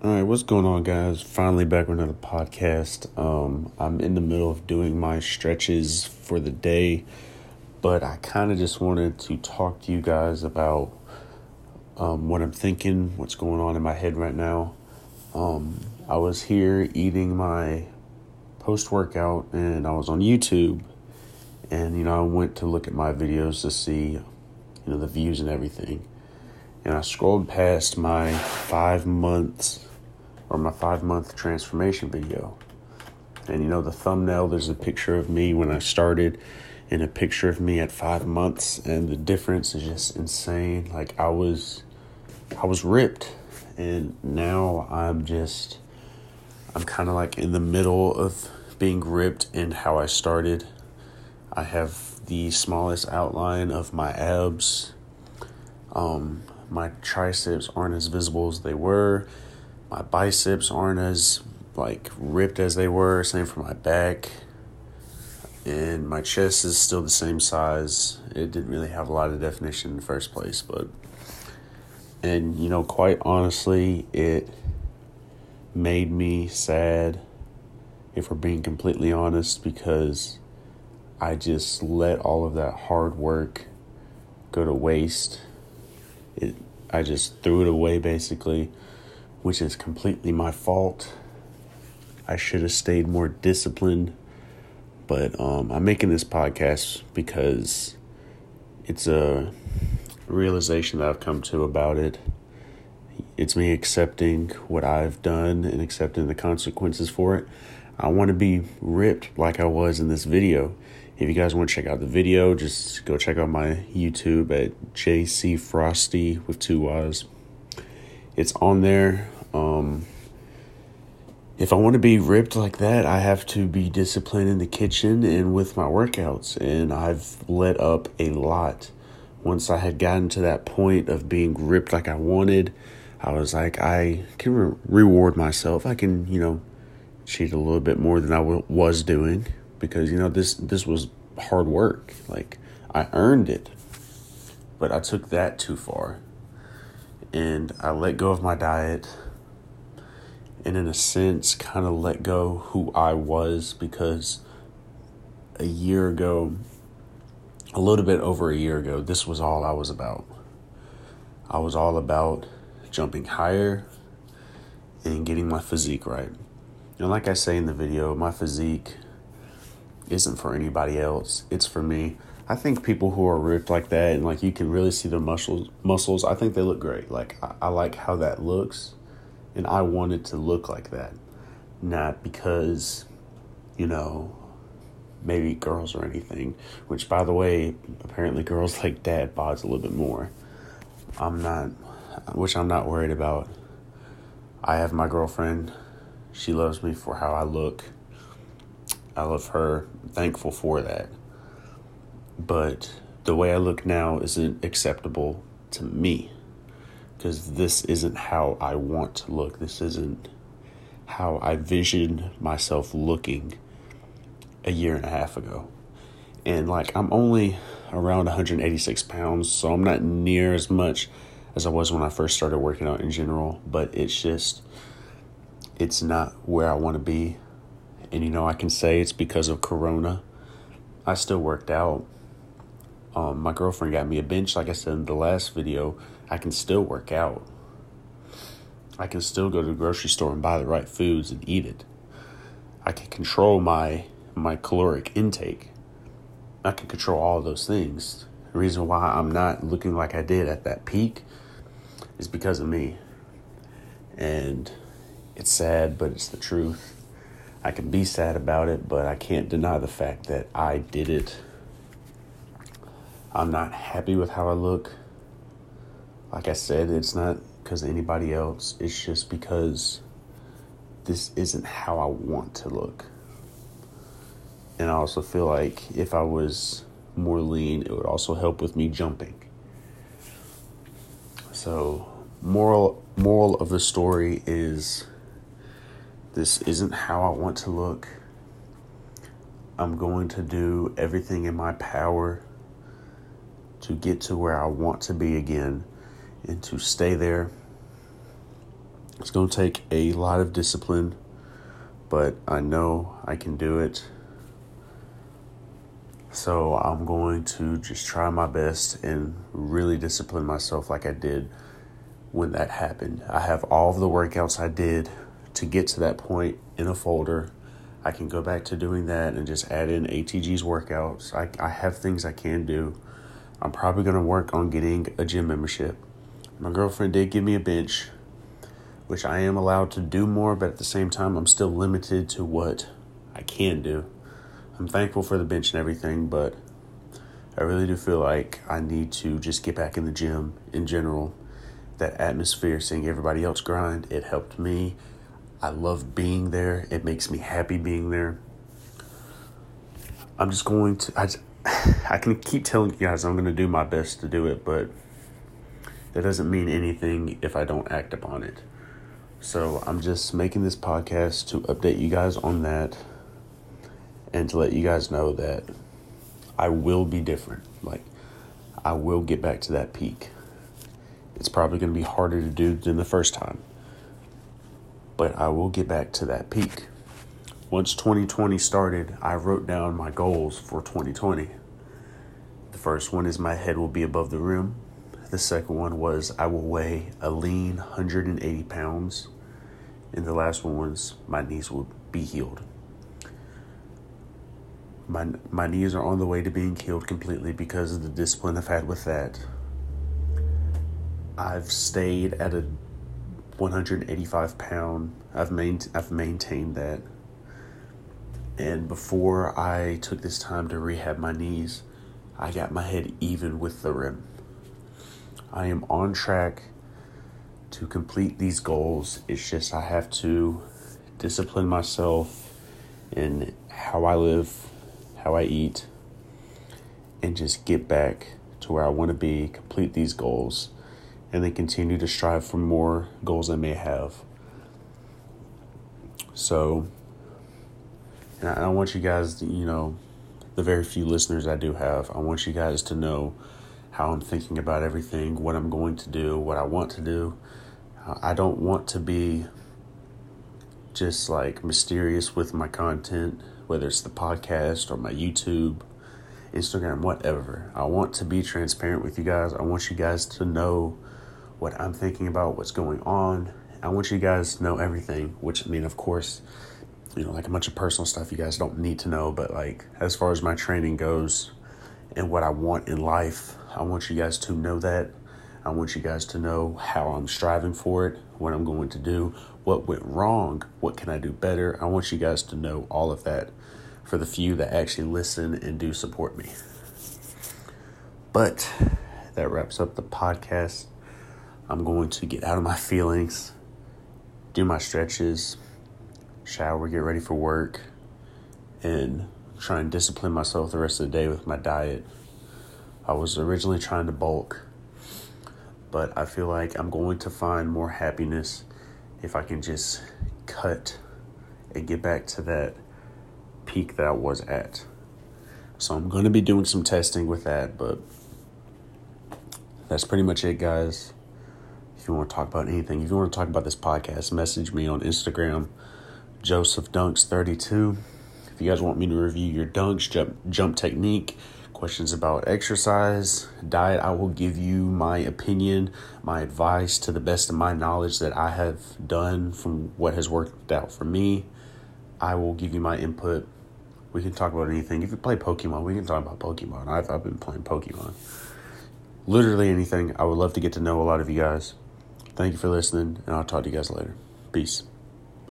All right, what's going on, guys? Finally back with another podcast. Um, I'm in the middle of doing my stretches for the day, but I kind of just wanted to talk to you guys about um, what I'm thinking, what's going on in my head right now. Um, I was here eating my post workout, and I was on YouTube, and you know I went to look at my videos to see, you know, the views and everything, and I scrolled past my five months or my five month transformation video. And you know, the thumbnail, there's a picture of me when I started and a picture of me at five months. And the difference is just insane. Like, I was, I was ripped. And now I'm just, I'm kind of like in the middle of being ripped and how I started. I have the smallest outline of my abs. Um, my triceps aren't as visible as they were my biceps aren't as like ripped as they were same for my back. And my chest is still the same size. It didn't really have a lot of definition in the first place but and you know quite honestly it made me sad if we're being completely honest because i just let all of that hard work go to waste. It i just threw it away basically which is completely my fault. I should have stayed more disciplined, but um, I'm making this podcast because it's a realization that I've come to about it. It's me accepting what I've done and accepting the consequences for it. I want to be ripped like I was in this video. If you guys want to check out the video, just go check out my YouTube at JC Frosty with two Y's it's on there. Um, if I want to be ripped like that, I have to be disciplined in the kitchen and with my workouts. And I've let up a lot. Once I had gotten to that point of being ripped like I wanted, I was like, I can re- reward myself. I can, you know, cheat a little bit more than I w- was doing because you know this this was hard work. Like I earned it, but I took that too far and I let go of my diet and in a sense kind of let go who I was because a year ago a little bit over a year ago this was all I was about. I was all about jumping higher and getting my physique right. And like I say in the video, my physique isn't for anybody else. It's for me. I think people who are ripped like that and like you can really see their muscles muscles, I think they look great. Like I, I like how that looks and I wanted to look like that. Not because, you know, maybe girls or anything. Which by the way, apparently girls like dad bods a little bit more. I'm not which I'm not worried about. I have my girlfriend. She loves me for how I look. I love her. I'm thankful for that but the way I look now isn't acceptable to me because this isn't how I want to look. This isn't how I visioned myself looking a year and a half ago. And like, I'm only around 186 pounds, so I'm not near as much as I was when I first started working out in general, but it's just, it's not where I want to be. And you know, I can say it's because of Corona. I still worked out um, my girlfriend got me a bench, like I said in the last video. I can still work out. I can still go to the grocery store and buy the right foods and eat it. I can control my my caloric intake. I can control all those things. The reason why I'm not looking like I did at that peak is because of me. And it's sad, but it's the truth. I can be sad about it, but I can't deny the fact that I did it I'm not happy with how I look. Like I said, it's not because of anybody else, it's just because this isn't how I want to look. And I also feel like if I was more lean, it would also help with me jumping. So, moral moral of the story is this isn't how I want to look. I'm going to do everything in my power to get to where I want to be again and to stay there It's going to take a lot of discipline, but I know I can do it. So I'm going to just try my best and really discipline myself like I did when that happened. I have all of the workouts I did to get to that point in a folder. I can go back to doing that and just add in ATG's workouts. I, I have things I can do. I'm probably going to work on getting a gym membership. My girlfriend did give me a bench, which I am allowed to do more, but at the same time, I'm still limited to what I can do. I'm thankful for the bench and everything, but I really do feel like I need to just get back in the gym in general. That atmosphere, seeing everybody else grind, it helped me. I love being there. It makes me happy being there. I'm just going to. I, I can keep telling you guys I'm going to do my best to do it, but that doesn't mean anything if I don't act upon it. So I'm just making this podcast to update you guys on that and to let you guys know that I will be different. Like, I will get back to that peak. It's probably going to be harder to do than the first time, but I will get back to that peak. Once 2020 started, I wrote down my goals for 2020. The first one is my head will be above the rim. The second one was I will weigh a lean 180 pounds. And the last one was my knees will be healed. My, my knees are on the way to being healed completely because of the discipline I've had with that. I've stayed at a 185 pound. I've main, I've maintained that. And before I took this time to rehab my knees, I got my head even with the rim. I am on track to complete these goals. It's just I have to discipline myself in how I live how I eat, and just get back to where I want to be, complete these goals, and then continue to strive for more goals I may have. So, and I want you guys, to, you know, the very few listeners I do have, I want you guys to know how I'm thinking about everything, what I'm going to do, what I want to do. Uh, I don't want to be just like mysterious with my content whether it's the podcast or my YouTube, Instagram, whatever. I want to be transparent with you guys. I want you guys to know what I'm thinking about, what's going on. I want you guys to know everything, which I mean, of course, you know, like a bunch of personal stuff you guys don't need to know, but like as far as my training goes and what I want in life, I want you guys to know that. I want you guys to know how I'm striving for it, what I'm going to do, what went wrong, what can I do better. I want you guys to know all of that for the few that actually listen and do support me. But that wraps up the podcast. I'm going to get out of my feelings, do my stretches, shower, get ready for work, and try and discipline myself the rest of the day with my diet. I was originally trying to bulk, but I feel like I'm going to find more happiness if I can just cut and get back to that peak that I was at. So I'm going to be doing some testing with that, but that's pretty much it, guys. If you want to talk about anything, if you want to talk about this podcast, message me on Instagram, Joseph Dunks 32. If you guys want me to review your dunks, jump, jump technique, questions about exercise, diet, I will give you my opinion, my advice to the best of my knowledge that I have done from what has worked out for me. I will give you my input we can talk about anything. If you play Pokemon, we can talk about Pokemon. I've, I've been playing Pokemon. Literally anything. I would love to get to know a lot of you guys. Thank you for listening, and I'll talk to you guys later. Peace.